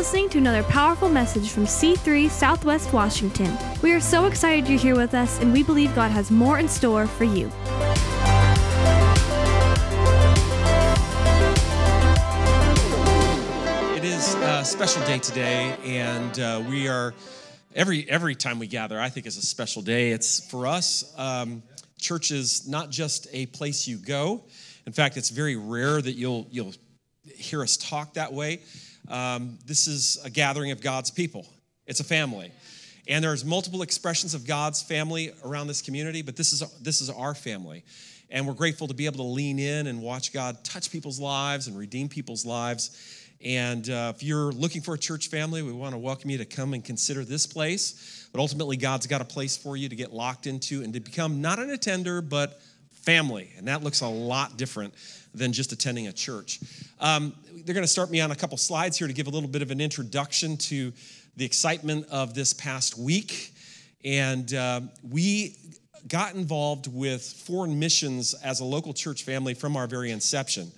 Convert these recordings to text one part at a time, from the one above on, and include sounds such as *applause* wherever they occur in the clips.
listening to another powerful message from C3 Southwest Washington. We are so excited you're here with us, and we believe God has more in store for you. It is a special day today, and uh, we are every every time we gather. I think is a special day. It's for us. Um, church is not just a place you go. In fact, it's very rare that you'll you'll hear us talk that way. Um, this is a gathering of God's people. It's a family, and there's multiple expressions of God's family around this community. But this is this is our family, and we're grateful to be able to lean in and watch God touch people's lives and redeem people's lives. And uh, if you're looking for a church family, we want to welcome you to come and consider this place. But ultimately, God's got a place for you to get locked into and to become not an attender, but family. And that looks a lot different than just attending a church. Um, they're going to start me on a couple slides here to give a little bit of an introduction to the excitement of this past week. And uh, we got involved with foreign missions as a local church family from our very inception.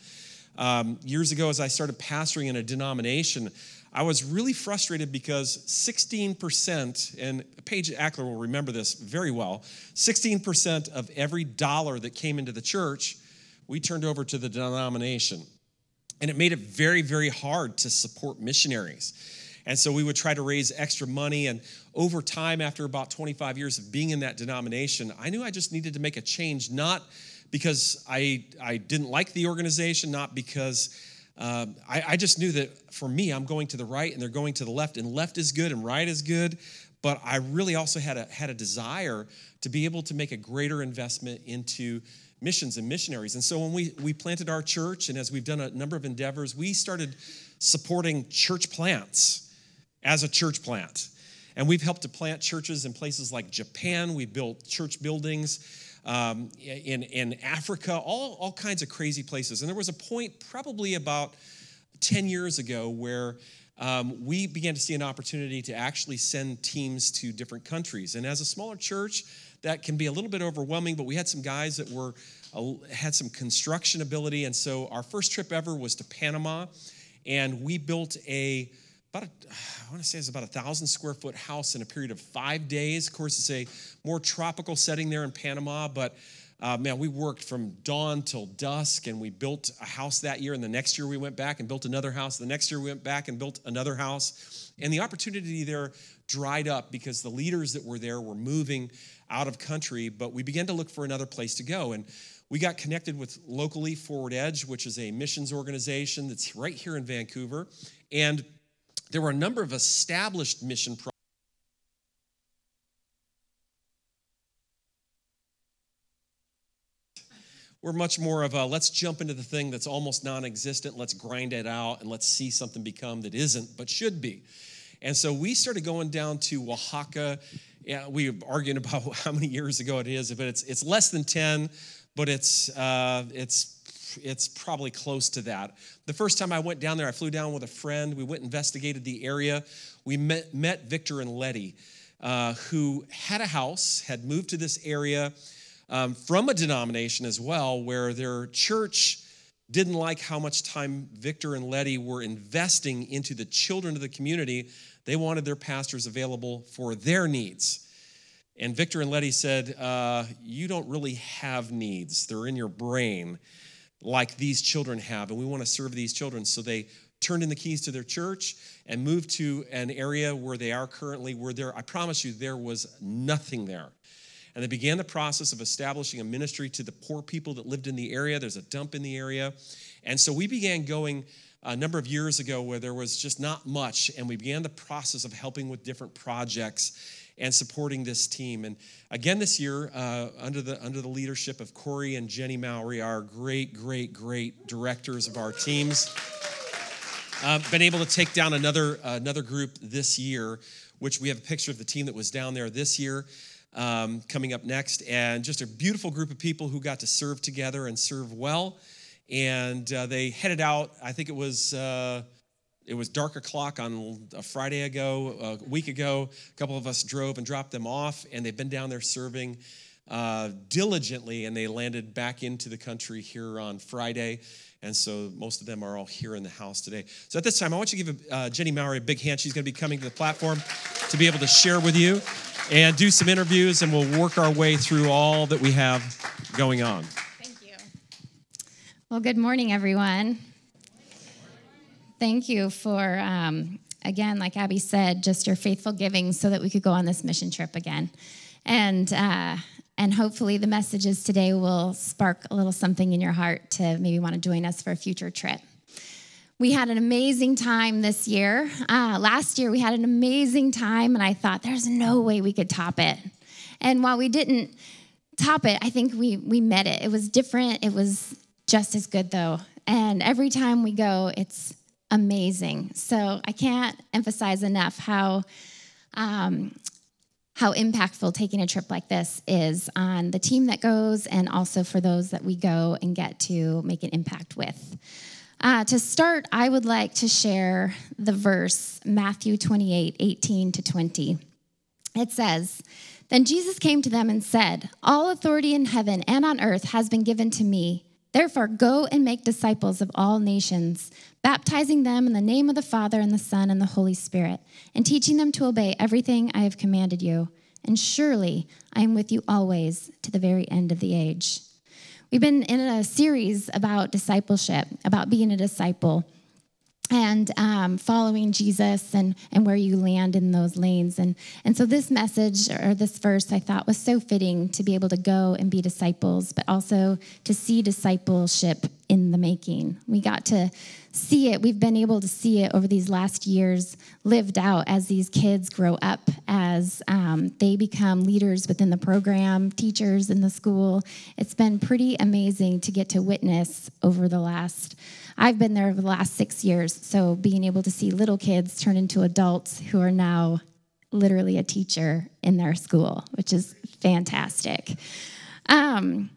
Um, years ago, as I started pastoring in a denomination, I was really frustrated because 16%, and Paige Ackler will remember this very well 16% of every dollar that came into the church, we turned over to the denomination. And it made it very, very hard to support missionaries. And so we would try to raise extra money. And over time, after about 25 years of being in that denomination, I knew I just needed to make a change, not because I, I didn't like the organization, not because um, I, I just knew that for me, I'm going to the right and they're going to the left, and left is good and right is good. But I really also had a, had a desire to be able to make a greater investment into missions and missionaries. And so when we, we planted our church, and as we've done a number of endeavors, we started supporting church plants as a church plant. And we've helped to plant churches in places like Japan. We built church buildings um, in, in Africa, all, all kinds of crazy places. And there was a point probably about 10 years ago where um, we began to see an opportunity to actually send teams to different countries. And as a smaller church, that can be a little bit overwhelming, but we had some guys that were uh, had some construction ability. And so our first trip ever was to Panama, and we built a about a, I want to say it's about a thousand square foot house in a period of five days. Of course, it's a more tropical setting there in Panama, but uh, man, we worked from dawn till dusk and we built a house that year. And the next year we went back and built another house. The next year we went back and built another house. And the opportunity there dried up because the leaders that were there were moving out of country, but we began to look for another place to go. And we got connected with locally Forward Edge, which is a missions organization that's right here in Vancouver. And there were a number of established mission projects. We're much more of a let's jump into the thing that's almost non existent, let's grind it out, and let's see something become that isn't, but should be. And so we started going down to Oaxaca. Yeah, we were arguing about *laughs* how many years ago it is, but it's, it's less than 10, but it's, uh, it's it's probably close to that. The first time I went down there, I flew down with a friend. We went investigated the area. We met, met Victor and Letty, uh, who had a house, had moved to this area um, from a denomination as well, where their church didn't like how much time Victor and Letty were investing into the children of the community. They wanted their pastors available for their needs. And Victor and Letty said, uh, You don't really have needs, they're in your brain like these children have, and we want to serve these children. So they turned in the keys to their church and moved to an area where they are currently, where there, I promise you, there was nothing there. And they began the process of establishing a ministry to the poor people that lived in the area. There's a dump in the area. And so we began going a number of years ago where there was just not much, and we began the process of helping with different projects and supporting this team. And again, this year, uh, under, the, under the leadership of Corey and Jenny Mowry, our great, great, great directors of our teams, uh, been able to take down another, uh, another group this year, which we have a picture of the team that was down there this year. Um, coming up next, and just a beautiful group of people who got to serve together and serve well. And uh, they headed out, I think it was uh, it was dark o'clock on a Friday ago, a week ago. A couple of us drove and dropped them off, and they've been down there serving uh, diligently, and they landed back into the country here on Friday. And so most of them are all here in the house today. So at this time, I want you to give uh, Jenny Maury a big hand. She's going to be coming to the platform to be able to share with you and do some interviews, and we'll work our way through all that we have going on. Well, good morning, everyone. Thank you for, um, again, like Abby said, just your faithful giving so that we could go on this mission trip again. And uh, and hopefully, the messages today will spark a little something in your heart to maybe want to join us for a future trip. We had an amazing time this year. Uh, last year, we had an amazing time, and I thought there's no way we could top it. And while we didn't top it, I think we, we met it. It was different, it was just as good, though. And every time we go, it's amazing. So I can't emphasize enough how um, how impactful taking a trip like this is on the team that goes and also for those that we go and get to make an impact with. Uh, to start, I would like to share the verse, Matthew 28 18 to 20. It says, Then Jesus came to them and said, All authority in heaven and on earth has been given to me. Therefore, go and make disciples of all nations, baptizing them in the name of the Father and the Son and the Holy Spirit, and teaching them to obey everything I have commanded you. And surely I am with you always to the very end of the age. We've been in a series about discipleship, about being a disciple and um, following Jesus and, and where you land in those lanes. And, and so, this message or this verse I thought was so fitting to be able to go and be disciples, but also to see discipleship in the making. We got to see it, we've been able to see it over these last years lived out as these kids grow up, as um, they become leaders within the program, teachers in the school. It's been pretty amazing to get to witness over the last I've been there over the last six years. So being able to see little kids turn into adults who are now literally a teacher in their school, which is fantastic. Um,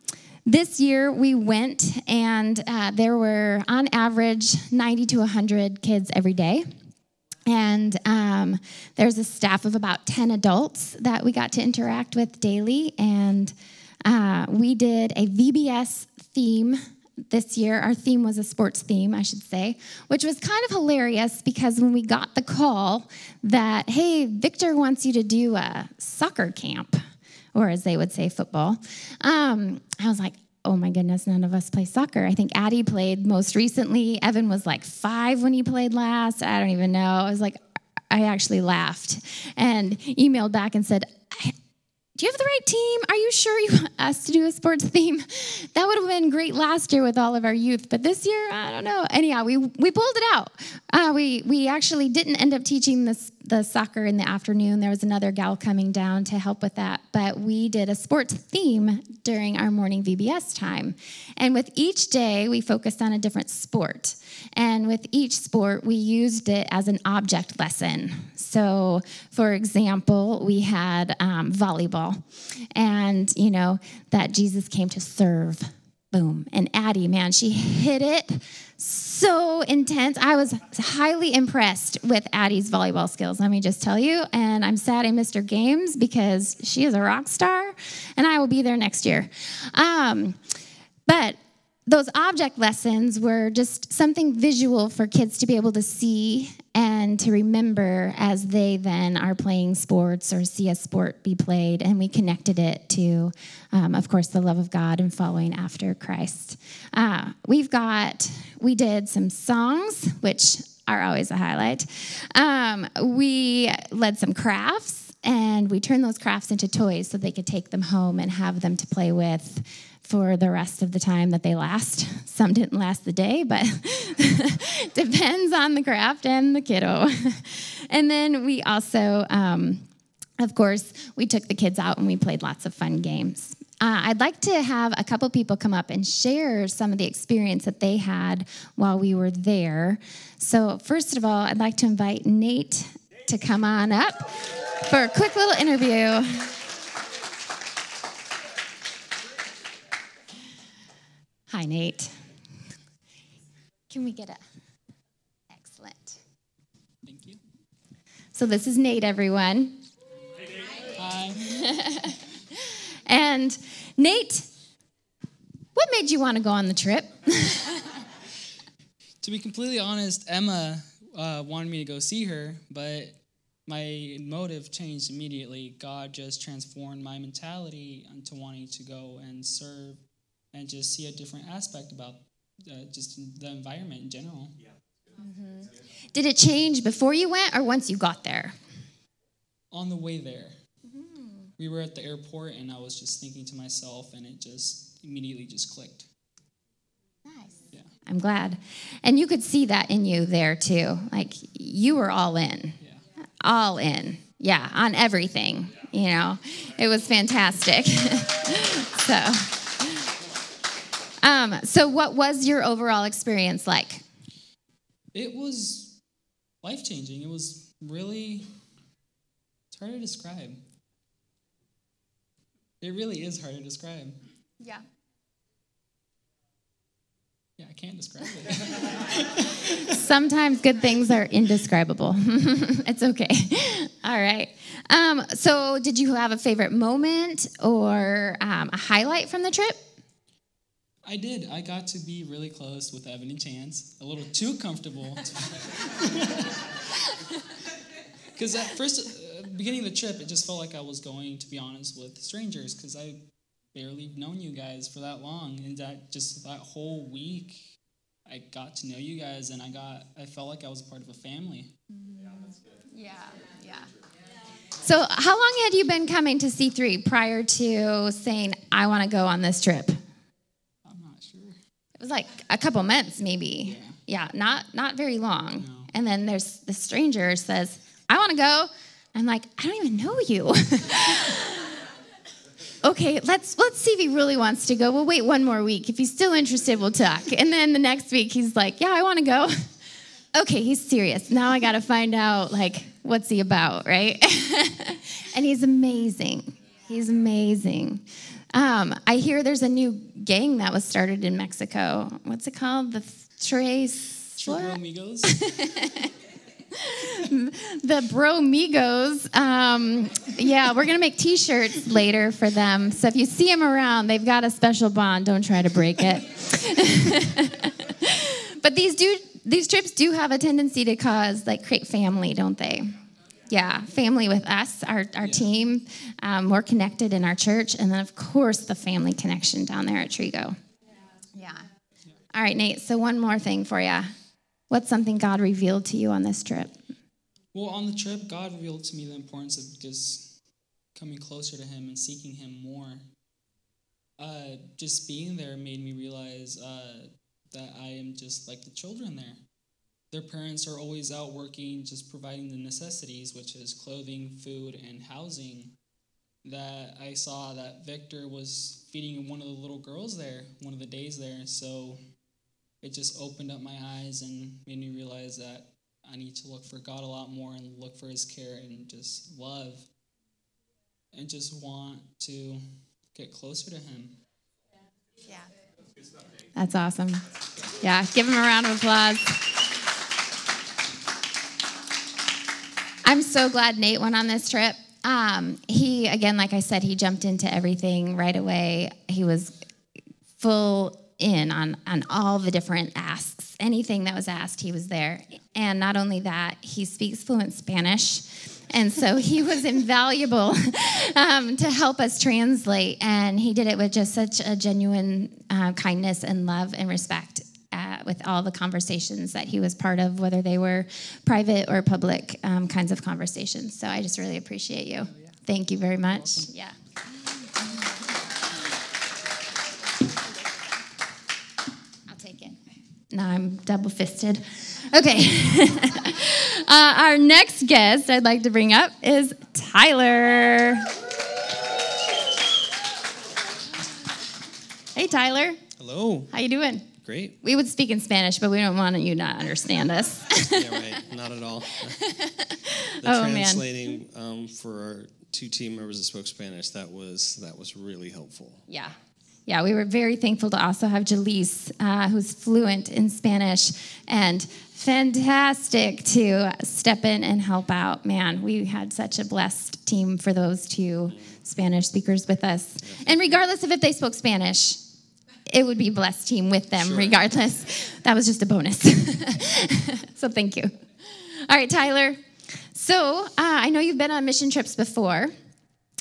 this year we went, and uh, there were on average 90 to 100 kids every day. And um, there's a staff of about 10 adults that we got to interact with daily. And uh, we did a VBS theme this year. Our theme was a sports theme, I should say, which was kind of hilarious because when we got the call that, hey, Victor wants you to do a soccer camp, or as they would say, football, um, I was like, oh my goodness, none of us play soccer. I think Addie played most recently. Evan was like five when he played last. I don't even know. I was like, I actually laughed and emailed back and said, do you have the right team? Are you sure you *laughs* want us to do a sports theme? *laughs* That would have been great last year with all of our youth, but this year, I don't know. Anyhow, we, we pulled it out. Uh, we, we actually didn't end up teaching this, the soccer in the afternoon. There was another gal coming down to help with that, but we did a sports theme during our morning VBS time. And with each day, we focused on a different sport. And with each sport, we used it as an object lesson. So, for example, we had um, volleyball, and you know, that Jesus came to serve. Boom. And Addie, man, she hit it so intense. I was highly impressed with Addie's volleyball skills, let me just tell you. And I'm sad I missed her games because she is a rock star, and I will be there next year. Um, but those object lessons were just something visual for kids to be able to see and to remember as they then are playing sports or see a sport be played. And we connected it to, um, of course, the love of God and following after Christ. Uh, we've got, we did some songs, which are always a highlight. Um, we led some crafts and we turned those crafts into toys so they could take them home and have them to play with for the rest of the time that they last. Some didn't last the day, but *laughs* depends on the craft and the kiddo. *laughs* and then we also, um, of course, we took the kids out and we played lots of fun games. Uh, I'd like to have a couple people come up and share some of the experience that they had while we were there. So, first of all, I'd like to invite Nate to come on up for a quick little interview. Hi, Nate. Can we get a? Excellent. Thank you. So, this is Nate, everyone. Hi. and *laughs* *laughs* And Nate, what made you want to go on the trip? *laughs* To be completely honest, Emma uh, wanted me to go see her, but my motive changed immediately. God just transformed my mentality into wanting to go and serve and just see a different aspect about uh, just the environment in general. Yeah. Did it change before you went or once you got there? On the way there, we were at the airport, and I was just thinking to myself, and it just immediately just clicked. Nice. Yeah. I'm glad. And you could see that in you there too. Like you were all in. Yeah. All in. Yeah, on everything. You know, it was fantastic. *laughs* so, um, so what was your overall experience like? It was life changing. It was really, it's hard to describe. It really is hard to describe. Yeah. Yeah, I can't describe it. *laughs* *laughs* Sometimes good things are indescribable. *laughs* it's okay. All right. Um, so, did you have a favorite moment or um, a highlight from the trip? I did. I got to be really close with Evan and Chance, a little too comfortable. *laughs* Because at first, uh, beginning of the trip, it just felt like I was going, to be honest, with strangers because I barely known you guys for that long, and that just that whole week, I got to know you guys, and I got, I felt like I was part of a family. Yeah, that's good. Yeah, yeah. So, how long had you been coming to C3 prior to saying, I want to go on this trip? It I'm not sure. Was like a couple months, maybe. Yeah, not not very long. And then there's the stranger says, I want to go. I'm like, I don't even know you. *laughs* okay, let's let's see if he really wants to go. We'll wait one more week. If he's still interested, we'll talk. And then the next week he's like, Yeah, I want to go. *laughs* okay, he's serious. Now I got to find out like what's he about, right? *laughs* and he's amazing. He's amazing. Um, I hear there's a new gang that was started in Mexico. What's it called? The Tres. True what? Girl Amigos. *laughs* the Bro Migos. Um, yeah, we're gonna make T-shirts later for them. So if you see them around, they've got a special bond. Don't try to break it. *laughs* but these do these trips do have a tendency to cause like create family, don't they? Yeah, family with us, our our team, um, more connected in our church, and then of course the family connection down there at Trigo. Yeah. All right, Nate. So one more thing for you. What's something God revealed to you on this trip? Well, on the trip, God revealed to me the importance of just coming closer to Him and seeking Him more. Uh, just being there made me realize uh, that I am just like the children there. Their parents are always out working, just providing the necessities, which is clothing, food, and housing. That I saw that Victor was feeding one of the little girls there, one of the days there. So it just opened up my eyes and made me realize that I need to look for God a lot more and look for His care and just love and just want to get closer to Him. Yeah. That's awesome. Yeah, give him a round of applause. I'm so glad Nate went on this trip. Um, he, again, like I said, he jumped into everything right away. He was full in on, on all the different asks. Anything that was asked, he was there. And not only that, he speaks fluent Spanish. And so *laughs* he was invaluable *laughs* um, to help us translate. And he did it with just such a genuine uh, kindness and love and respect with all the conversations that he was part of, whether they were private or public um, kinds of conversations. So I just really appreciate you. Thank you very much. Yeah. I'll take it. Now I'm double fisted. Okay. *laughs* uh, our next guest I'd like to bring up is Tyler. Hey, Tyler. Hello. How you doing? Great. We would speak in Spanish, but we don't want you not understand us. *laughs* Yeah, right. Not at all. *laughs* the Oh, translating um, for our two team members that spoke Spanish that was that was really helpful. yeah. Yeah, we were very thankful to also have Jaleese, uh, who's fluent in Spanish and fantastic to step in and help out. Man, we had such a blessed team for those two Spanish speakers with us. And regardless of if they spoke Spanish, it would be blessed team with them Sure. regardless. That was just a bonus. *laughs* so thank you. All right, Tyler. So uh, I know you've been on mission trips before.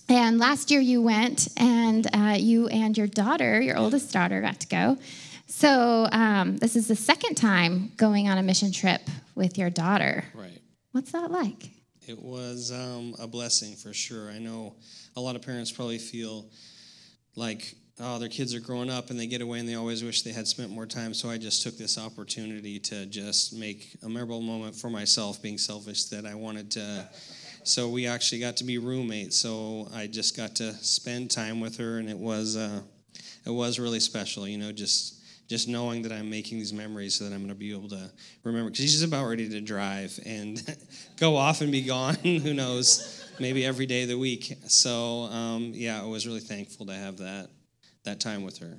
And last year you went, and uh, you and your daughter, your oldest daughter, got to go. So um, this is the second time going on a mission trip with your daughter. Right. What's that like? It was um, a blessing for sure. I know a lot of parents probably feel like, oh, their kids are growing up and they get away and they always wish they had spent more time. So I just took this opportunity to just make a memorable moment for myself, being selfish, that I wanted to. *laughs* So we actually got to be roommates. So I just got to spend time with her, and it was uh, it was really special. You know, just just knowing that I'm making these memories so that I'm going to be able to remember. Because she's about ready to drive and *laughs* go off and be gone. *laughs* Who knows? Maybe every day of the week. So um, yeah, I was really thankful to have that that time with her.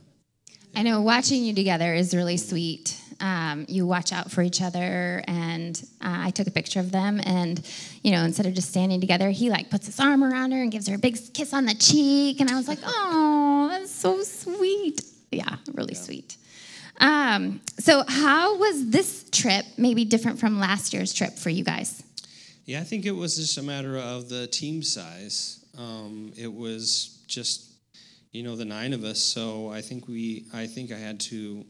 I know watching you together is really sweet. Um, you watch out for each other, and uh, I took a picture of them. And you know, instead of just standing together, he like puts his arm around her and gives her a big kiss on the cheek. And I was like, "Oh, that's so sweet." Yeah, really sweet. Um, so, how was this trip maybe different from last year's trip for you guys? Yeah, I think it was just a matter of the team size. Um, it was just, you know, the nine of us. So I think we, I think I had to,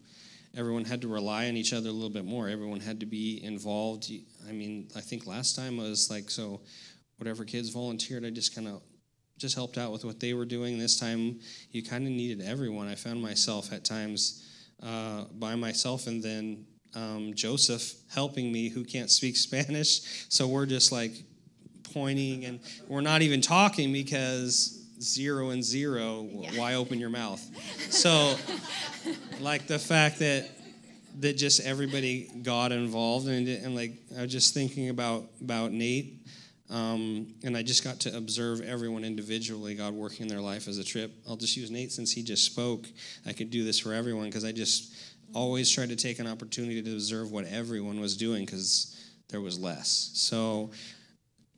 everyone had to rely on each other a little bit more. Everyone had to be involved. I mean, I think last time was like, so whatever kids volunteered, I just kind of just helped out with what they were doing. This time, you kind of needed everyone. I found myself at times uh, by myself, and then um, Joseph helping me, who can't speak *laughs* Spanish. So we're just like pointing, and we're not even talking because zero and zero. Why open your mouth? So, like the fact that that just everybody got involved, and, and like I was just thinking about about Nate. Um, and I just got to observe everyone individually, God working in their life as a trip. I'll just use Nate since he just spoke. I could do this for everyone because I just always tried to take an opportunity to observe what everyone was doing because there was less. So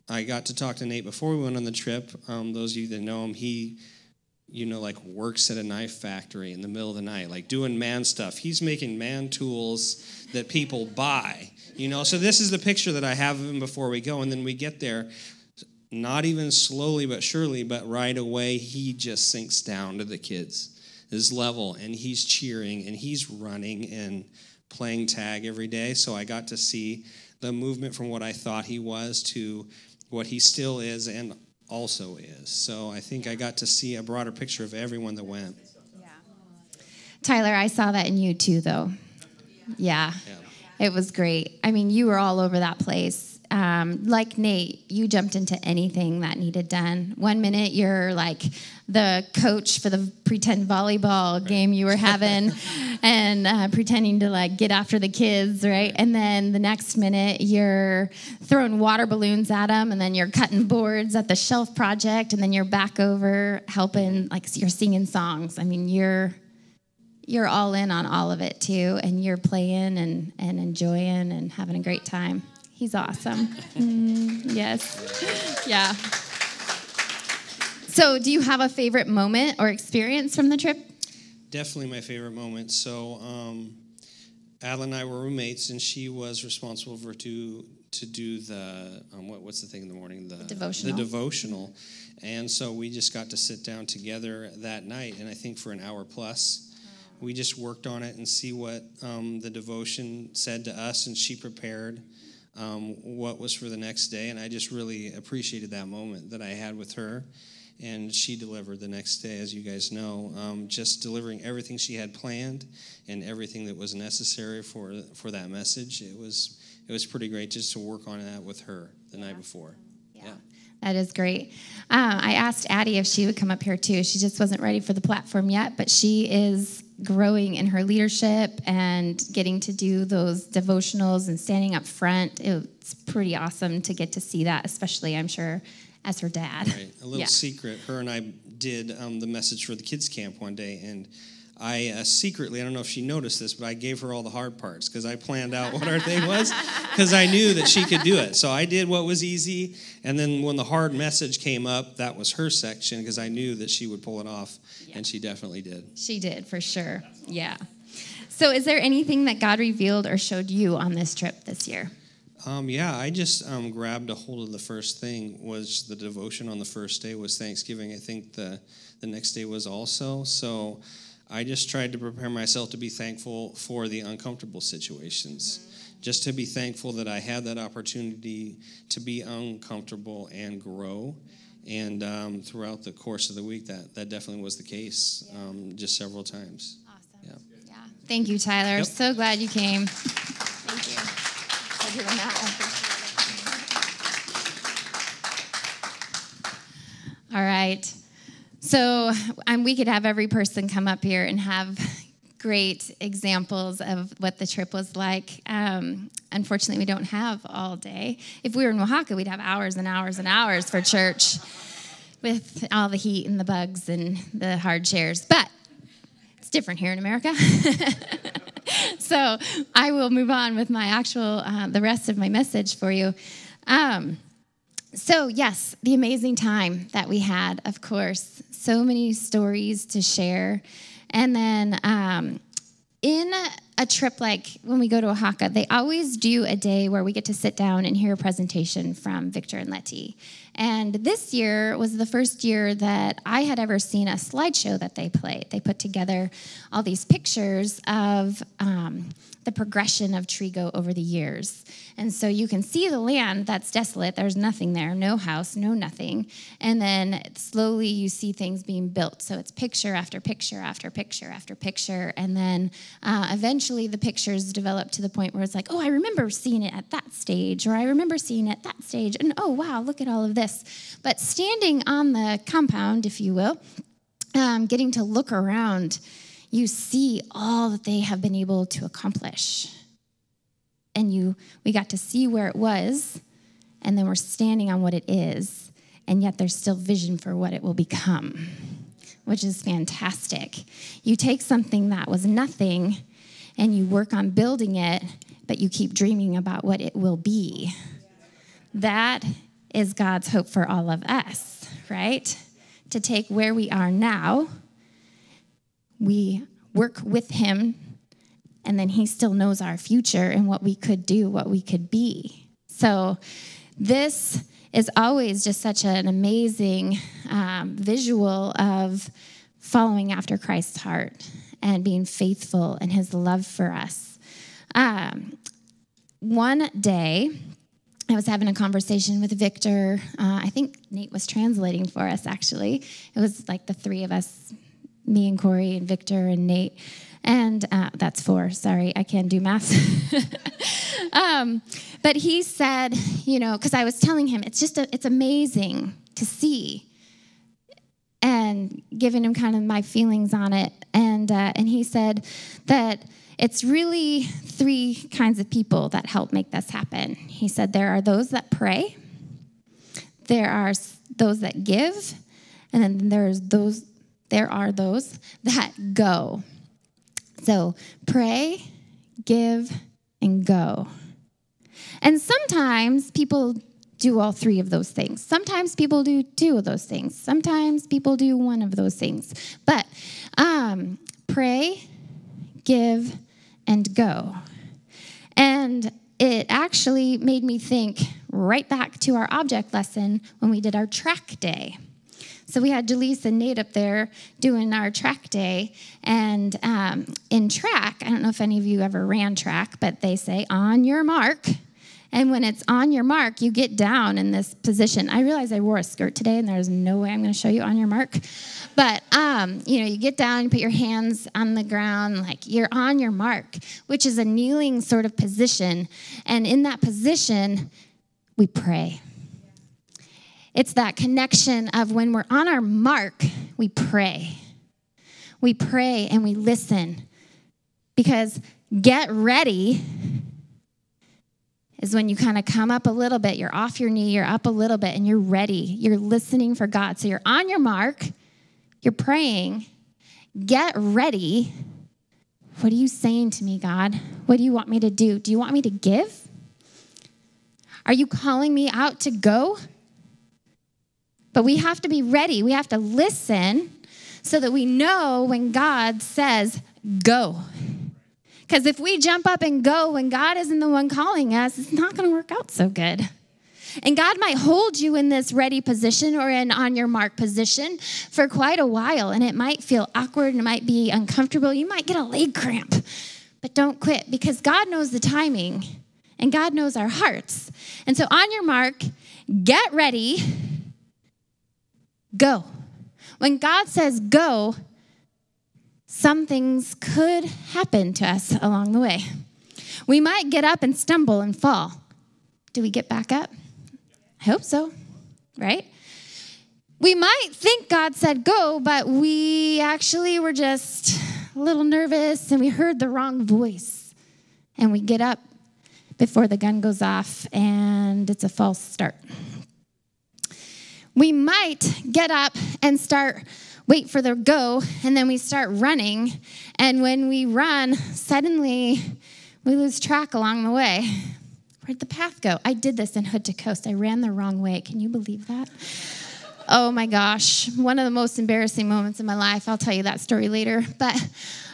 I got to talk to Nate before we went on the trip. Um, those of you that know him, he, you know, like works at a knife factory in the middle of the night, like doing man stuff. He's making man tools that people buy. You know, so this is the picture that I have of him before we go, and then we get there. Not even slowly but surely, but right away, he just sinks down to the kids, his level, and he's cheering and he's running and playing tag every day. So I got to see the movement from what I thought he was to what he still is and also is. So I think I got to see a broader picture of everyone that went. Yeah. Tyler, I saw that in you too, though. Yeah, Yeah. it was great. I mean, you were all over that place. Um, like Nate, you jumped into anything that needed done. One minute you're like the coach for the pretend volleyball game you were having, *laughs* and uh, pretending to like get after the kids, right? And then the next minute you're throwing water balloons at them, and then you're cutting boards at the shelf project, and then you're back over helping, like you're singing songs. I mean, you're you're all in on all of it too, and you're playing and, and enjoying and having a great time. He's awesome. *laughs* Mm, yes. Yeah. So, do you have a favorite moment or experience from the trip? Definitely my favorite moment. So, um, Adeline and I were roommates, and she was responsible for to to do the um, what, what's the thing in the morning the, devotional. the devotional, and so we just got to sit down together that night, and I think for an hour plus, we just worked on it and see what um, the devotion said to us, and she prepared um, what was for the next day, and I just really appreciated that moment that I had with her and she delivered the next day, as you guys know, um, just delivering everything she had planned and everything that was necessary for for that message. It was it was pretty great just to work on that with her the night before. Yeah. That is great. Um, I asked Addie if she would come up here too. She just wasn't ready for the platform yet, but she is growing in her leadership and getting to do those devotionals and standing up front. It's pretty awesome to get to see that, especially, I'm sure, as her dad. Right. A little Yeah. secret. Her and I did um, the message for the kids camp one day, and I uh, secretly, I don't know if she noticed this, but I gave her all the hard parts because I planned out what our thing was *laughs* because I knew that she could do it. So I did what was easy. And then when the hard message came up, that was her section because I knew that she would pull it off. And she definitely did. She did, for sure. Yeah. So, is there anything that God revealed or showed you on this trip this year? Um, yeah, I just um, grabbed a hold of the first thing was the devotion on the first day was Thanksgiving. I think the the next day was also so. I just tried to prepare myself to be thankful for the uncomfortable situations. Mm-hmm. Just to be thankful that I had that opportunity to be uncomfortable and grow. And um, throughout the course of the week, that, that definitely was the case um, just several times. Awesome. Yeah. yeah. Thank you, Tyler. Yep. So glad you came. Thank you for doing that. All right. So um, we could have every person come up here and have great examples of what the trip was like. Um, unfortunately, we don't have all day. If we were in Oaxaca, we'd have hours and hours and hours for church with all the heat and the bugs and the hard chairs. But it's different here in America. *laughs* so I will move on with my actual, uh, the rest of my message for you. Um, so, yes, the amazing time that we had, of course, so many stories to share. And then um, in a trip like when we go to Oaxaca, they always do a day where we get to sit down and hear a presentation from Victor and Letty. And this year was the first year that I had ever seen a slideshow that they played. They put together all these pictures of um, the progression of Trigo over the years. And so you can see the land that's desolate. There's nothing there, no house, no nothing. And then slowly you see things being built. So it's picture after picture after picture after picture. And then uh, eventually the pictures develop to the point where it's like, oh, I remember seeing it at that stage, or I remember seeing it at that stage. And oh, wow, look at all of this. But standing on the compound, if you will, um, getting to look around you see all that they have been able to accomplish. And you we got to see where it was, and then we're standing on what it is, and yet there's still vision for what it will become, which is fantastic. You take something that was nothing and you work on building it, but you keep dreaming about what it will be. That is God's hope for all of us, right? To take where we are now we work with Him, and then He still knows our future and what we could do, what we could be. So, this is always just such an amazing um, visual of following after Christ's heart and being faithful in His love for us. Um, one day, I was having a conversation with Victor. Uh, I think Nate was translating for us, actually. It was like the three of us me and Corey and Victor and Nate. And uh, that's four. Sorry, I can't do math. *laughs* um, but he said, you know, because I was telling him, it's just, a, it's amazing to see and giving him kind of my feelings on it. And, uh, and he said that it's really three kinds of people that help make this happen. He said there are those that pray, there are those that give, and then there's those there are those that go. So pray, give, and go. And sometimes people do all three of those things. Sometimes people do two of those things. Sometimes people do one of those things. But um, pray, give, and go. And it actually made me think right back to our object lesson when we did our track day. So we had Jaleesa and Nate up there doing our track day. And um, in track, I don't know if any of you ever ran track, but they say, on your mark. And when it's on your mark, you get down in this position. I realize I wore a skirt today, and there's no way I'm going to show you on your mark. But um, you know, you get down, you put your hands on the ground, like you're on your mark, which is a kneeling sort of position. And in that position, we pray. It's that connection of when we're on our mark, we pray. We pray and we listen. Because get ready is when you kind of come up a little bit, you're off your knee, you're up a little bit, and you're ready. You're listening for God. So you're on your mark, you're praying. get ready. What are you saying to me, God? What do you want me to do? Do you want me to give? Are you calling me out to go? But we have to be ready. We have to listen so that we know when God says, go. Because if we jump up and go when God isn't the one calling us, it's not going to work out so good. And God might hold you in this ready position or in on your mark position for quite a while. And it might feel awkward and it might be uncomfortable. You might get a leg cramp. But don't quit because God knows the timing and God knows our hearts. And so on your mark, get ready, go. When God says go, some things could happen to us along the way. We might get up and stumble and fall. Do we get back up? I hope so, right? We might think God said go, but we actually were just a little nervous and we heard the wrong voice. And we get up before the gun goes off and it's a false start. We might get up and start wait for the go and then we start running and when we run suddenly we lose track along the way Where'd the path go? I did this in Hood to Coast. I ran the wrong way. Can you believe that? Oh my gosh, one of the most embarrassing moments in my life. I'll tell you that story later. But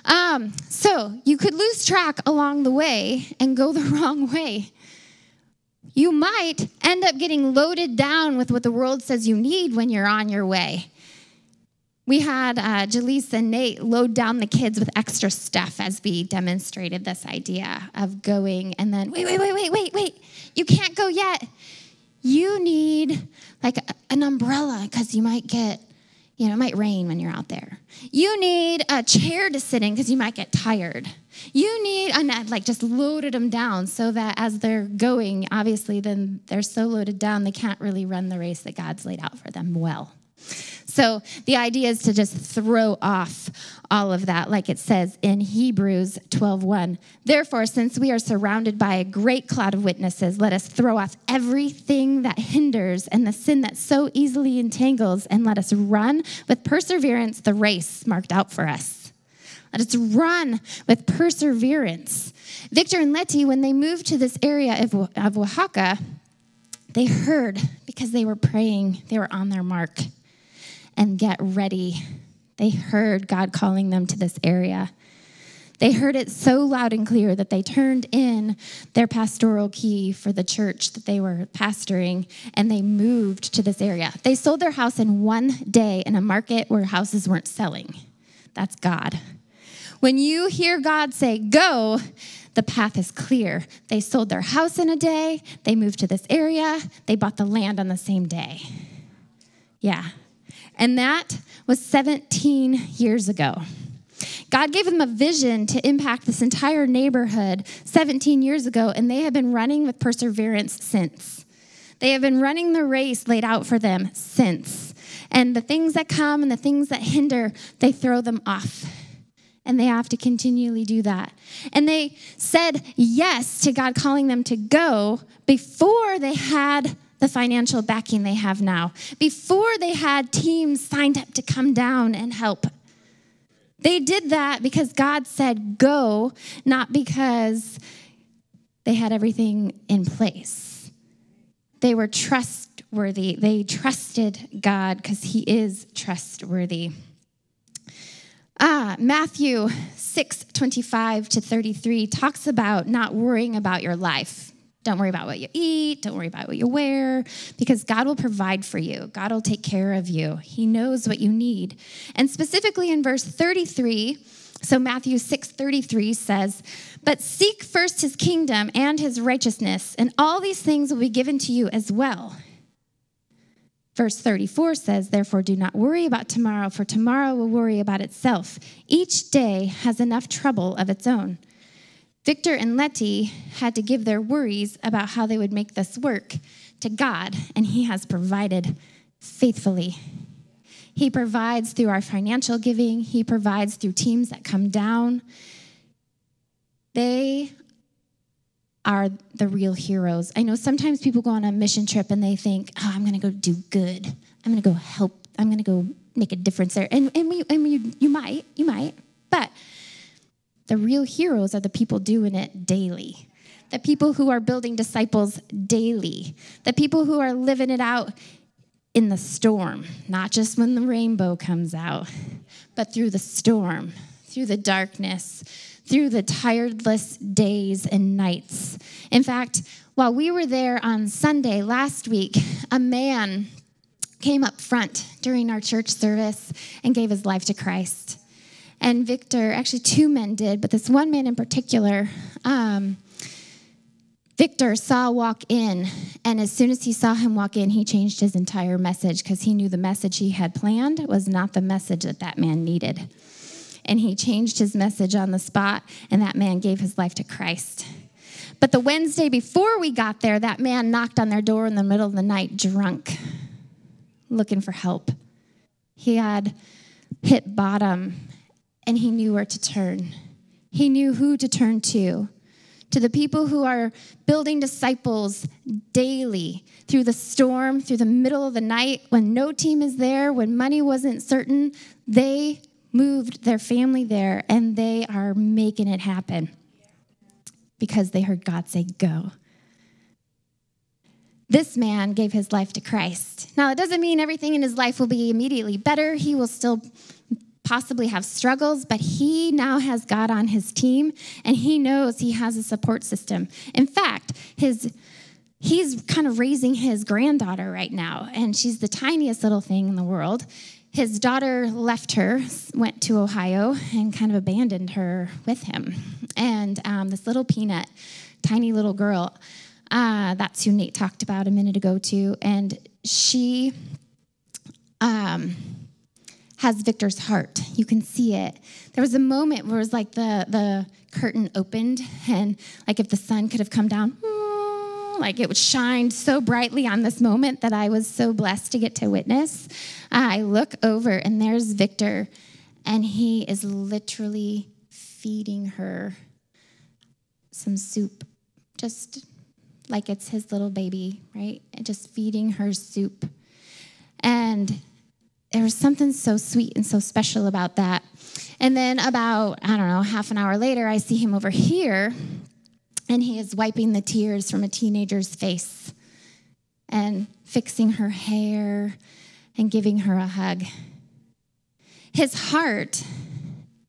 um, so you could lose track along the way and go the *laughs* wrong way. You might end up getting loaded down with what the world says you need when you're on your way. We had uh, Jaleesa and Nate load down the kids with extra stuff as we demonstrated this idea of going and then, wait, wait, wait, wait, wait, wait, you can't go yet. You need like a, an umbrella because you might get, you know, it might rain when you're out there. You need a chair to sit in because you might get tired. You need, and like just loaded them down so that as they're going, obviously, then they're so loaded down they can't really run the race that God's laid out for them well. So the idea is to just throw off all of that like it says in Hebrews 12:1. Therefore, since we are surrounded by a great cloud of witnesses, let us throw off everything that hinders and the sin that so easily entangles and let us run with perseverance the race marked out for us. Let us run with perseverance. Victor and Letty, when they moved to this area of, of Oaxaca, they heard because they were praying, they were on their mark and get ready. They heard God calling them to this area. They heard it so loud and clear that they turned in their pastoral key for the church that they were pastoring and they moved to this area. They sold their house in one day in a market where houses weren't selling. That's God. When you hear God say, go, the path is clear. They sold their house in a day, they moved to this area, they bought the land on the same day. Yeah, and that was 17 years ago. God gave them a vision to impact this entire neighborhood 17 years ago, and they have been running with perseverance since. They have been running the race laid out for them since. And the things that come and the things that hinder, they throw them off. And they have to continually do that. And they said yes to God calling them to go before they had the financial backing they have now, before they had teams signed up to come down and help. They did that because God said go, not because they had everything in place. They were trustworthy. They trusted God because He is trustworthy. Ah, Matthew 6 25 to 33 talks about not worrying about your life. Don't worry about what you eat. Don't worry about what you wear, because God will provide for you. God will take care of you. He knows what you need. And specifically in verse 33, so Matthew 6 33 says, But seek first his kingdom and his righteousness, and all these things will be given to you as well. Verse 34 says, Therefore, do not worry about tomorrow, for tomorrow will worry about itself. Each day has enough trouble of its own. Victor and Letty had to give their worries about how they would make this work to God, and He has provided faithfully. He provides through our financial giving, He provides through teams that come down. They are the real heroes. I know sometimes people go on a mission trip and they think, oh, I'm going to go do good. I'm going to go help. I'm going to go make a difference there. And, and, we, and we, you might, you might, but the real heroes are the people doing it daily. The people who are building disciples daily. The people who are living it out in the storm, not just when the rainbow comes out, but through the storm, through the darkness, through the tireless days and nights. In fact, while we were there on Sunday last week, a man came up front during our church service and gave his life to Christ. And Victor, actually, two men did, but this one man in particular, um, Victor saw walk in, and as soon as he saw him walk in, he changed his entire message because he knew the message he had planned was not the message that that man needed. And he changed his message on the spot, and that man gave his life to Christ. But the Wednesday before we got there, that man knocked on their door in the middle of the night, drunk, looking for help. He had hit bottom, and he knew where to turn. He knew who to turn to to the people who are building disciples daily through the storm, through the middle of the night, when no team is there, when money wasn't certain, they moved their family there and they are making it happen because they heard God say, Go. This man gave his life to Christ. Now, it doesn't mean everything in his life will be immediately better. He will still possibly have struggles, but he now has God on his team and he knows he has a support system. In fact, his he's kind of raising his granddaughter right now, and she's the tiniest little thing in the world. His daughter left her, went to Ohio, and kind of abandoned her with him. And um, this little peanut, tiny little girl, uh, that's who Nate talked about a minute ago, too. And she, um, has Victor's heart. You can see it. There was a moment where it was like the, the curtain opened, and like if the sun could have come down, like it would shine so brightly on this moment that I was so blessed to get to witness. I look over, and there's Victor, and he is literally feeding her some soup, just like it's his little baby, right? Just feeding her soup. And there was something so sweet and so special about that. And then about, I don't know, half an hour later, I see him over here, and he is wiping the tears from a teenager's face and fixing her hair and giving her a hug. His heart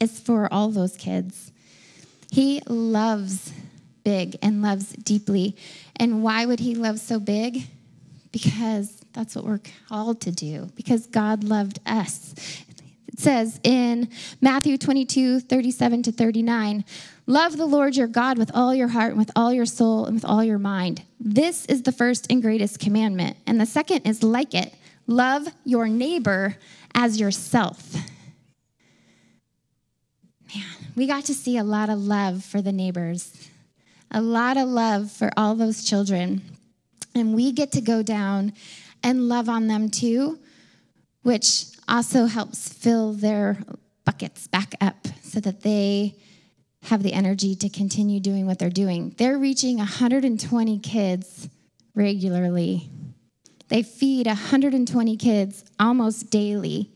is for all those kids. He loves big and loves deeply. And why would he love so big? Because that's what we're called to do because God loved us. It says in Matthew 22, 37 to 39, Love the Lord your God with all your heart and with all your soul and with all your mind. This is the first and greatest commandment. And the second is like it love your neighbor as yourself. Man, we got to see a lot of love for the neighbors, a lot of love for all those children. And we get to go down and love on them too, which also helps fill their buckets back up so that they have the energy to continue doing what they're doing. They're reaching 120 kids regularly. They feed 120 kids almost daily.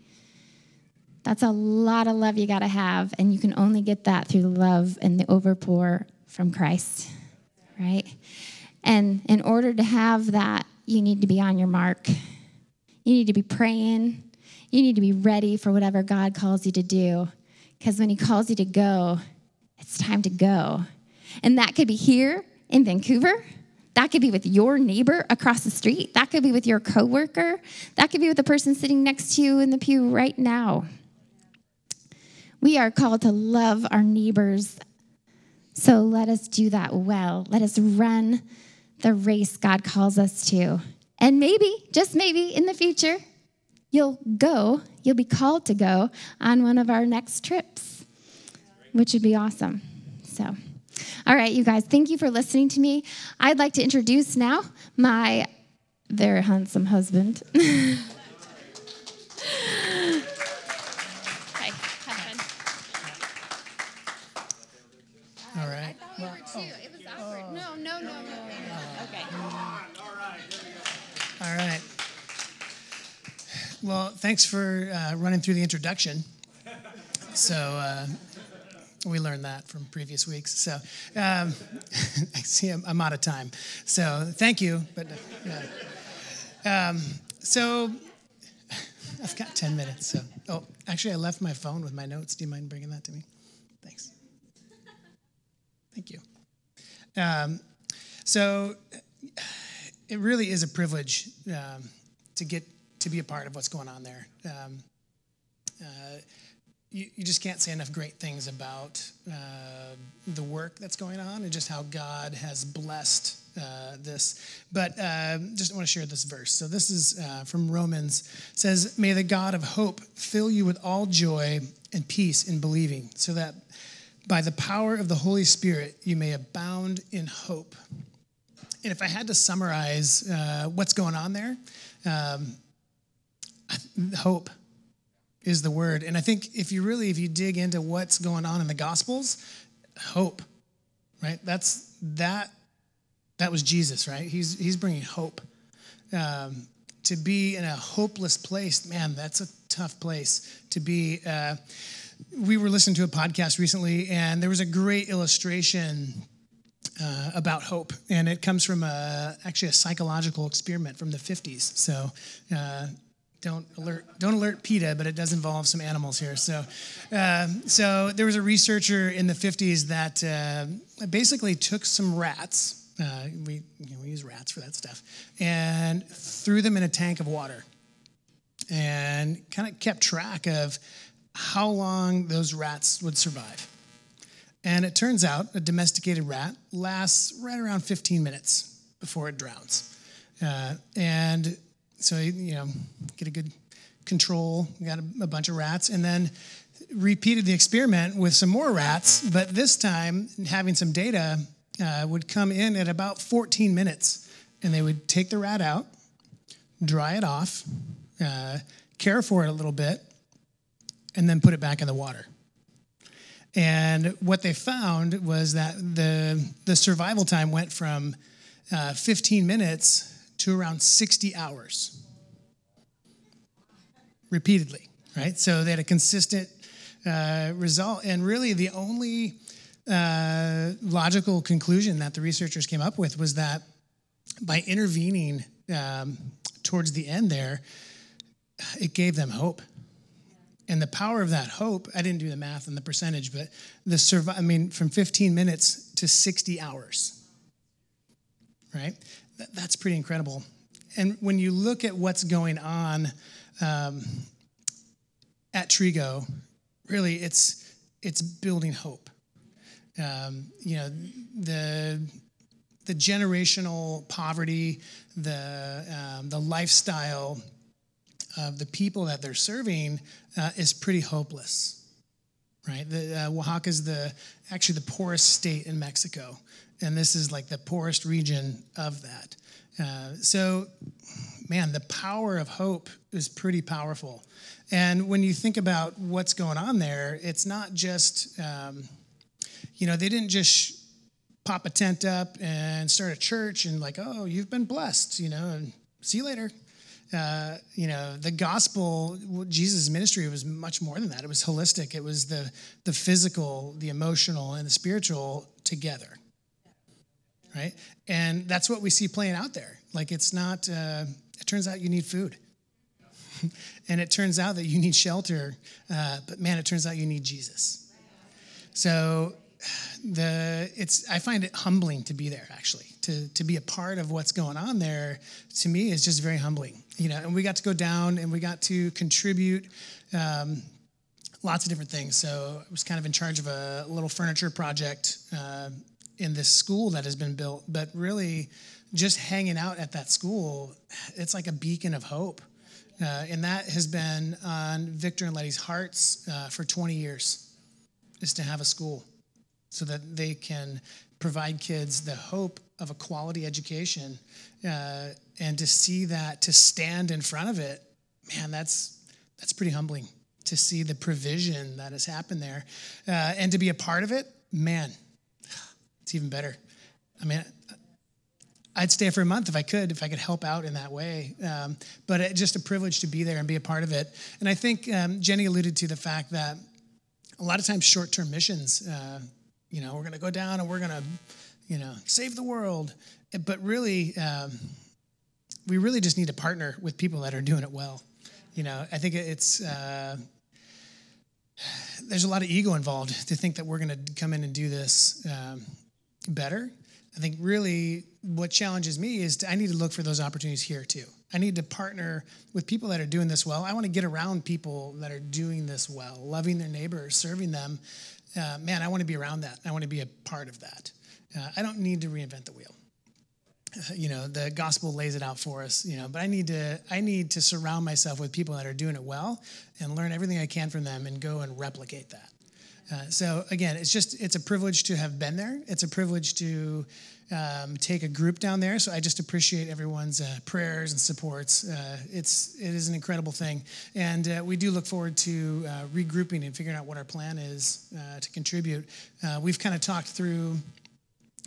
That's a lot of love you got to have, and you can only get that through the love and the overpour from Christ, right? And in order to have that, you need to be on your mark. You need to be praying. You need to be ready for whatever God calls you to do. Because when He calls you to go, it's time to go. And that could be here in Vancouver. That could be with your neighbor across the street. That could be with your coworker. That could be with the person sitting next to you in the pew right now. We are called to love our neighbors. So let us do that well. Let us run the race God calls us to. And maybe, just maybe in the future, you'll go, you'll be called to go on one of our next trips, which would be awesome. So, all right, you guys, thank you for listening to me. I'd like to introduce now my very handsome husband. *laughs* All right. Well, oh. It was awkward. No, no, no, no. Okay. All right. Well, thanks for uh, running through the introduction. So uh, we learned that from previous weeks. So um, *laughs* I see I'm, I'm, out of time. So thank you. But uh, um, so *laughs* I've got 10 minutes. So oh, actually, I left my phone with my notes. Do you mind bringing that to me? Thanks. Thank you. Um, so it really is a privilege um, to get to be a part of what's going on there. Um, uh, you, you, just can't say enough great things about uh, the work that's going on and just how God has blessed uh, this. But uh, just want to share this verse. So this is uh, from Romans. It says, "May the God of hope fill you with all joy and peace in believing, so that by the power of the Holy Spirit you may abound in hope." And if I had to summarize uh, what's going on there, um, hope is the word. And I think if you really, if you dig into what's going on in the Gospels, hope, right? That's that. That was Jesus, right? He's he's bringing hope. Um, to be in a hopeless place, man, that's a tough place to be. Uh, we were listening to a podcast recently, and there was a great illustration uh, about hope, and it comes from a, actually a psychological experiment from the 50s. So. Uh, don't alert don't alert PETA, but it does involve some animals here. So, uh, so there was a researcher in the 50s that uh, basically took some rats. Uh, we you know, we use rats for that stuff, and threw them in a tank of water, and kind of kept track of how long those rats would survive. And it turns out a domesticated rat lasts right around 15 minutes before it drowns. Uh, and so, you know, get a good control, got a, a, bunch of rats, and then repeated the experiment with some more rats, but this time having some data uh, would come in at about 14 minutes. And they would take the rat out, dry it off, uh, care for it a little bit, and then put it back in the water. And what they found was that the, the survival time went from uh, 15 minutes to around 60 hours repeatedly, right? So they had a consistent uh, result. And really, the only uh, logical conclusion that the researchers came up with was that by intervening um, towards the end there, it gave them hope and the power of that hope i didn't do the math and the percentage but the survive i mean from 15 minutes to 60 hours right that's pretty incredible. And when you look at what's going on um, at trigo really it's it's building hope. Um, you know the the generational poverty the um, the lifestyle of the people that they're serving uh, is pretty hopeless, right? The, uh, Oaxaca is the actually the poorest state in Mexico, and this is like the poorest region of that. Uh, so, man, the power of hope is pretty powerful. And when you think about what's going on there, it's not just, um, you know, they didn't just pop a tent up and start a church and like, oh, you've been blessed, you know, and see you later. Uh, you know, the gospel, Jesus' ministry was much more than that. It was holistic. It was the the physical, the emotional, and the spiritual together. Right, and that's what we see playing out there. Like it's not. Uh, it turns out you need food, *laughs* and it turns out that you need shelter. Uh, but man, it turns out you need Jesus. So the it's I find it humbling to be there actually to to be a part of what's going on there to me is just very humbling you know and we got to go down and we got to contribute um, lots of different things so I was kind of in charge of a little furniture project uh, in this school that has been built but really just hanging out at that school it's like a beacon of hope. Uh, and that has been on Victor and Letty's hearts uh, for 20 years is to have a school so that they can provide kids the hope of a quality education uh, and to see that to stand in front of it man that's that's pretty humbling to see the provision that has happened there. Uh, and to be a part of it man it's even better i mean I'd stay for a month if I could, if I could help out in that way. Um, but it, just a privilege to be there and be a part of it. And I think um, Jenny alluded to the fact that a lot of times short-term missions, uh, you know, we're going to go down and we're going to, you know, save the world. But really, um, we really just need to partner with people that are doing it well. You know, I think it's. Uh, there's a lot of ego involved to think that we're going to come in and do this um, better. I think really what challenges me is to, I need to look for those opportunities here too. I need to partner with people that are doing this well. I want to get around people that are doing this well, loving their neighbors, serving them. Uh, man, I want to be around that. I want to be a part of that. Uh, I don't need to reinvent the wheel. Uh, you know, the gospel lays it out for us. You know, but I need to I need to surround myself with people that are doing it well and learn everything I can from them and go and replicate that. Uh, so again, it's just it's a privilege to have been there. It's a privilege to um, take a group down there. So I just appreciate everyone's uh, prayers and supports. Uh, it's it is an incredible thing, and uh, we do look forward to uh, regrouping and figuring out what our plan is uh, to contribute. we've kind of talked through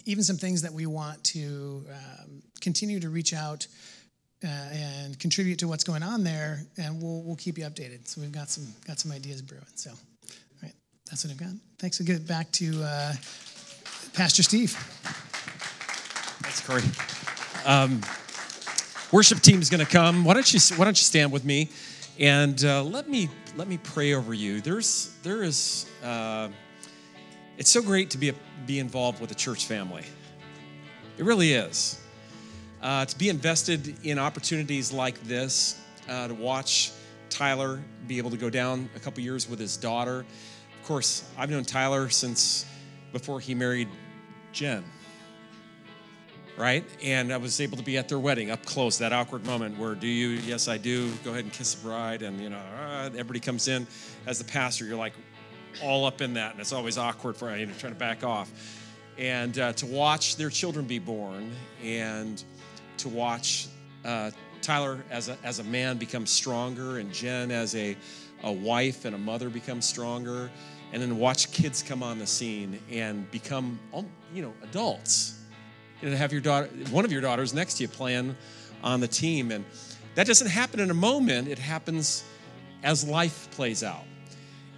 even some things that we want to um, continue to reach out. and contribute to what's going on there, and we'll we'll keep you updated. So we've got some got some ideas brewing. So that's what I've got. Thanks. I'll get it back to uh, Pastor Steve. Thanks, Corey. Um, worship team is going to come. Why don't you Why don't you stand with me, and uh, let me let me pray over you. There's there is. Uh, it's so great to be a, be involved with a church family. It really is. Uh, to be invested in opportunities like this, uh, to watch Tyler be able to go down a couple years with his daughter course, I've known Tyler since before he married Jen, right? And I was able to be at their wedding up close, that awkward moment where, do you? Yes, I do. Go ahead and kiss the bride. And, you know, uh, everybody comes in. As the pastor, you're like all up in that. And it's always awkward for you know, trying to back off. And uh, to watch their children be born and to watch uh, Tyler as a, as a man become stronger and Jen as a, a wife and a mother become stronger and then watch kids come on the scene and become, you know, adults. To have your daughter, one of your daughters next to you playing on the team. And that doesn't happen in a moment, it happens as life plays out.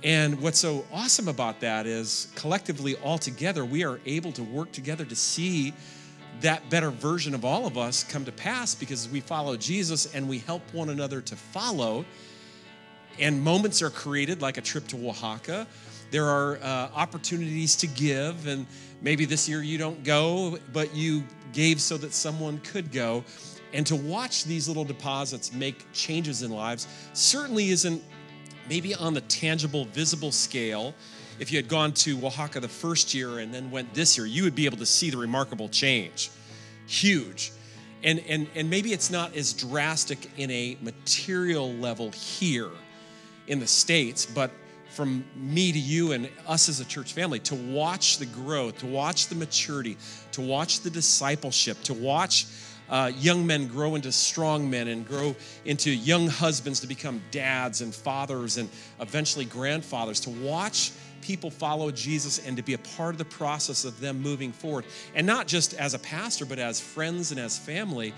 And what's so awesome about that is collectively, all together, we are able to work together to see that better version of all of us come to pass because we follow Jesus and we help one another to follow. And moments are created like a trip to Oaxaca there are uh, opportunities to give, and maybe this year you don't go, but you gave so that someone could go. And to watch these little deposits make changes in lives certainly isn't maybe on the tangible, visible scale. If you had gone to Oaxaca the first year and then went this year, you would be able to see the remarkable change. Huge. And, and, and maybe it's not as drastic in a material level here in the States, but from me to you and us as a church family to watch the growth, to watch the maturity, to watch the discipleship, to watch uh, young men grow into strong men and grow into young husbands to become dads and fathers and eventually grandfathers, to watch people follow Jesus and to be a part of the process of them moving forward. And not just as a pastor, but as friends and as family.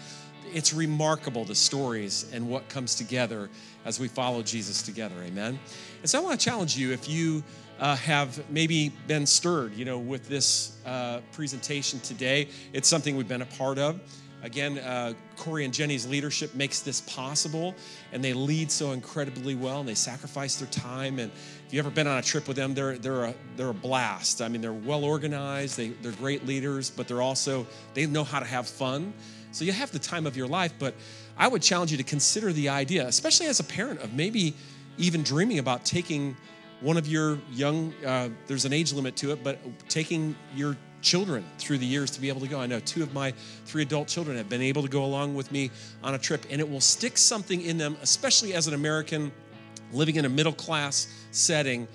It's remarkable the stories and what comes together as we follow Jesus together. Amen. And so I want to challenge you if you uh, have maybe been stirred, you know, with this uh, presentation today. It's something we've been a part of. Again, uh, Corey and Jenny's leadership makes this possible, and they lead so incredibly well, and they sacrifice their time. And if you've ever been on a trip with them, they're they're a they're a blast. I mean, they're well organized. They they're great leaders, but they're also they know how to have fun. So you have the time of your life, but I would challenge you to consider the idea, especially as a parent, of maybe even dreaming about taking one of your young, uh, there's an age limit to it, but taking your children through the years to be able to go. I know two of my three adult children have been able to go along with me on a trip, and it will stick something in them, especially as an American living in a middle class setting.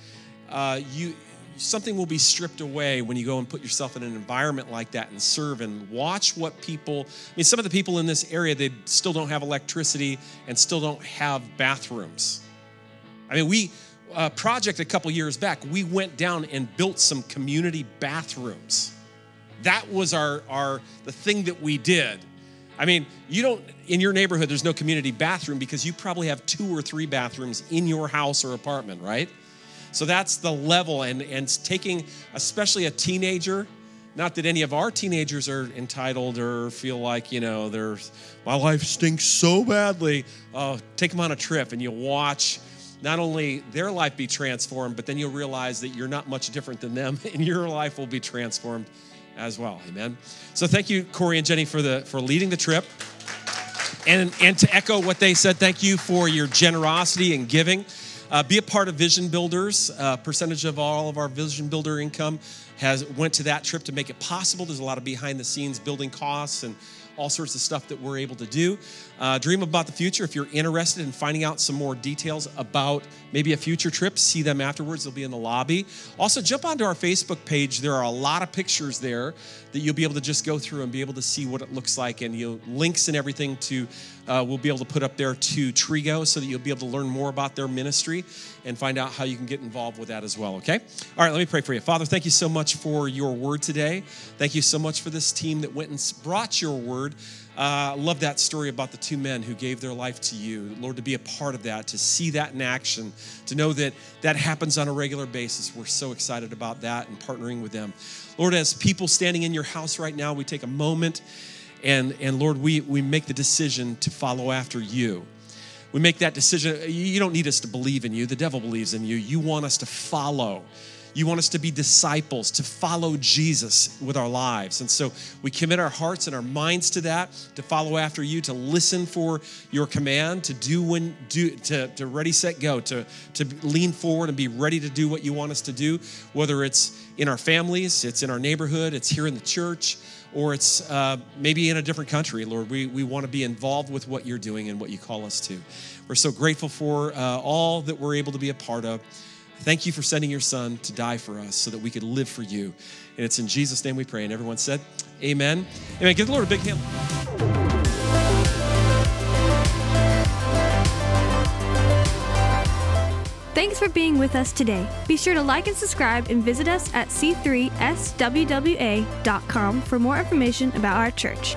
Uh, you something will be stripped away when you go and put yourself in an environment like that and serve and watch what people i mean some of the people in this area they still don't have electricity and still don't have bathrooms i mean we a project a couple years back we went down and built some community bathrooms that was our our the thing that we did I mean, you don't, in your neighborhood, there's no community bathroom because you probably have two or three bathrooms in your house or apartment, right? So that's the level, and, and taking especially a teenager, not that any of our teenagers are entitled or feel like, you know, they're, my life stinks so badly. Oh, take them on a trip and you watch not only their life be transformed, but then you'll realize that you're not much different than them, *laughs* and your life will be transformed as well. Amen. So thank you, Corey and Jenny, for the for leading the trip. And, and to echo what they said, thank you for your generosity and giving. Uh, be a part of Vision Builders. Uh, percentage of all of our Vision Builder income has went to that trip to make it possible. There's a lot of behind the scenes building costs and all sorts of stuff that we're able to do. Uh, dream about the future. If you're interested in finding out some more details about maybe a future trip, see them afterwards. They'll be in the lobby. Also, jump onto our Facebook page. There are a lot of pictures there that you'll be able to just go through and be able to see what it looks like, and you links and everything to uh, we'll be able to put up there to Trigo so that you'll be able to learn more about their ministry and find out how you can get involved with that as well. Okay. All right. Let me pray for you, Father. Thank you so much for your word today. Thank you so much for this team that went and brought your word. I uh, love that story about the two men who gave their life to you. Lord, to be a part of that, to see that in action, to know that that happens on a regular basis. We're so excited about that and partnering with them. Lord, as people standing in your house right now, we take a moment and, and Lord, we, we make the decision to follow after you. We make that decision. You don't need us to believe in you, the devil believes in you. You want us to follow. You want us to be disciples, to follow Jesus with our lives. And so we commit our hearts and our minds to that, to follow after you, to listen for your command, to do when do to, to ready, set, go, to, to lean forward and be ready to do what you want us to do, whether it's in our families, it's in our neighborhood, it's here in the church or it's uh, maybe in a different country, Lord. We, we want to be involved with what you're doing and what you call us to. We're so grateful for uh, all that we're able to be a part of. Thank you for sending your son to die for us so that we could live for you. And it's in Jesus' name we pray. And everyone said, Amen. Amen. Give the Lord a big hand. Thanks for being with us today. Be sure to like and subscribe and visit us at c3swwa.com for more information about our church.